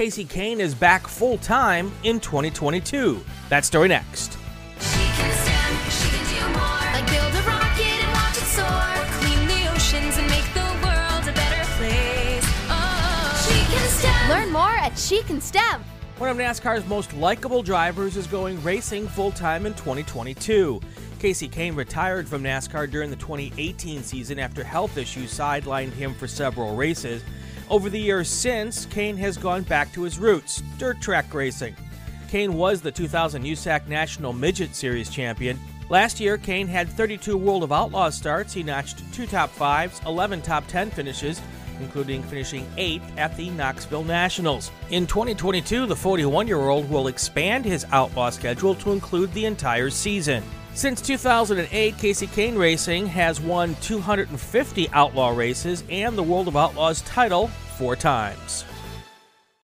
Kasey Kahne is back full time in 2022. That story next. She can stand, she can do more. Like build a rocket and watch it soar. Clean the oceans and make the world a better place. Oh, she can stand. Learn more at She Can STEM. One of NASCAR's most likable drivers is going racing full time in 2022. Kasey Kahne retired from NASCAR during the 2018 season after health issues sidelined him for several races. Over the years since, Kahne has gone back to his roots dirt track racing. Kahne was the 2000 USAC National Midget Series champion. Last year, Kahne had 32 World of Outlaws starts. He notched two top fives, 11 top 10 finishes, including finishing eighth at the Knoxville Nationals. In 2022, the 41 year old will expand his Outlaw schedule to include the entire season. Since 2008, Kasey Kahne Racing has won 250 Outlaw races and the World of Outlaws title four times.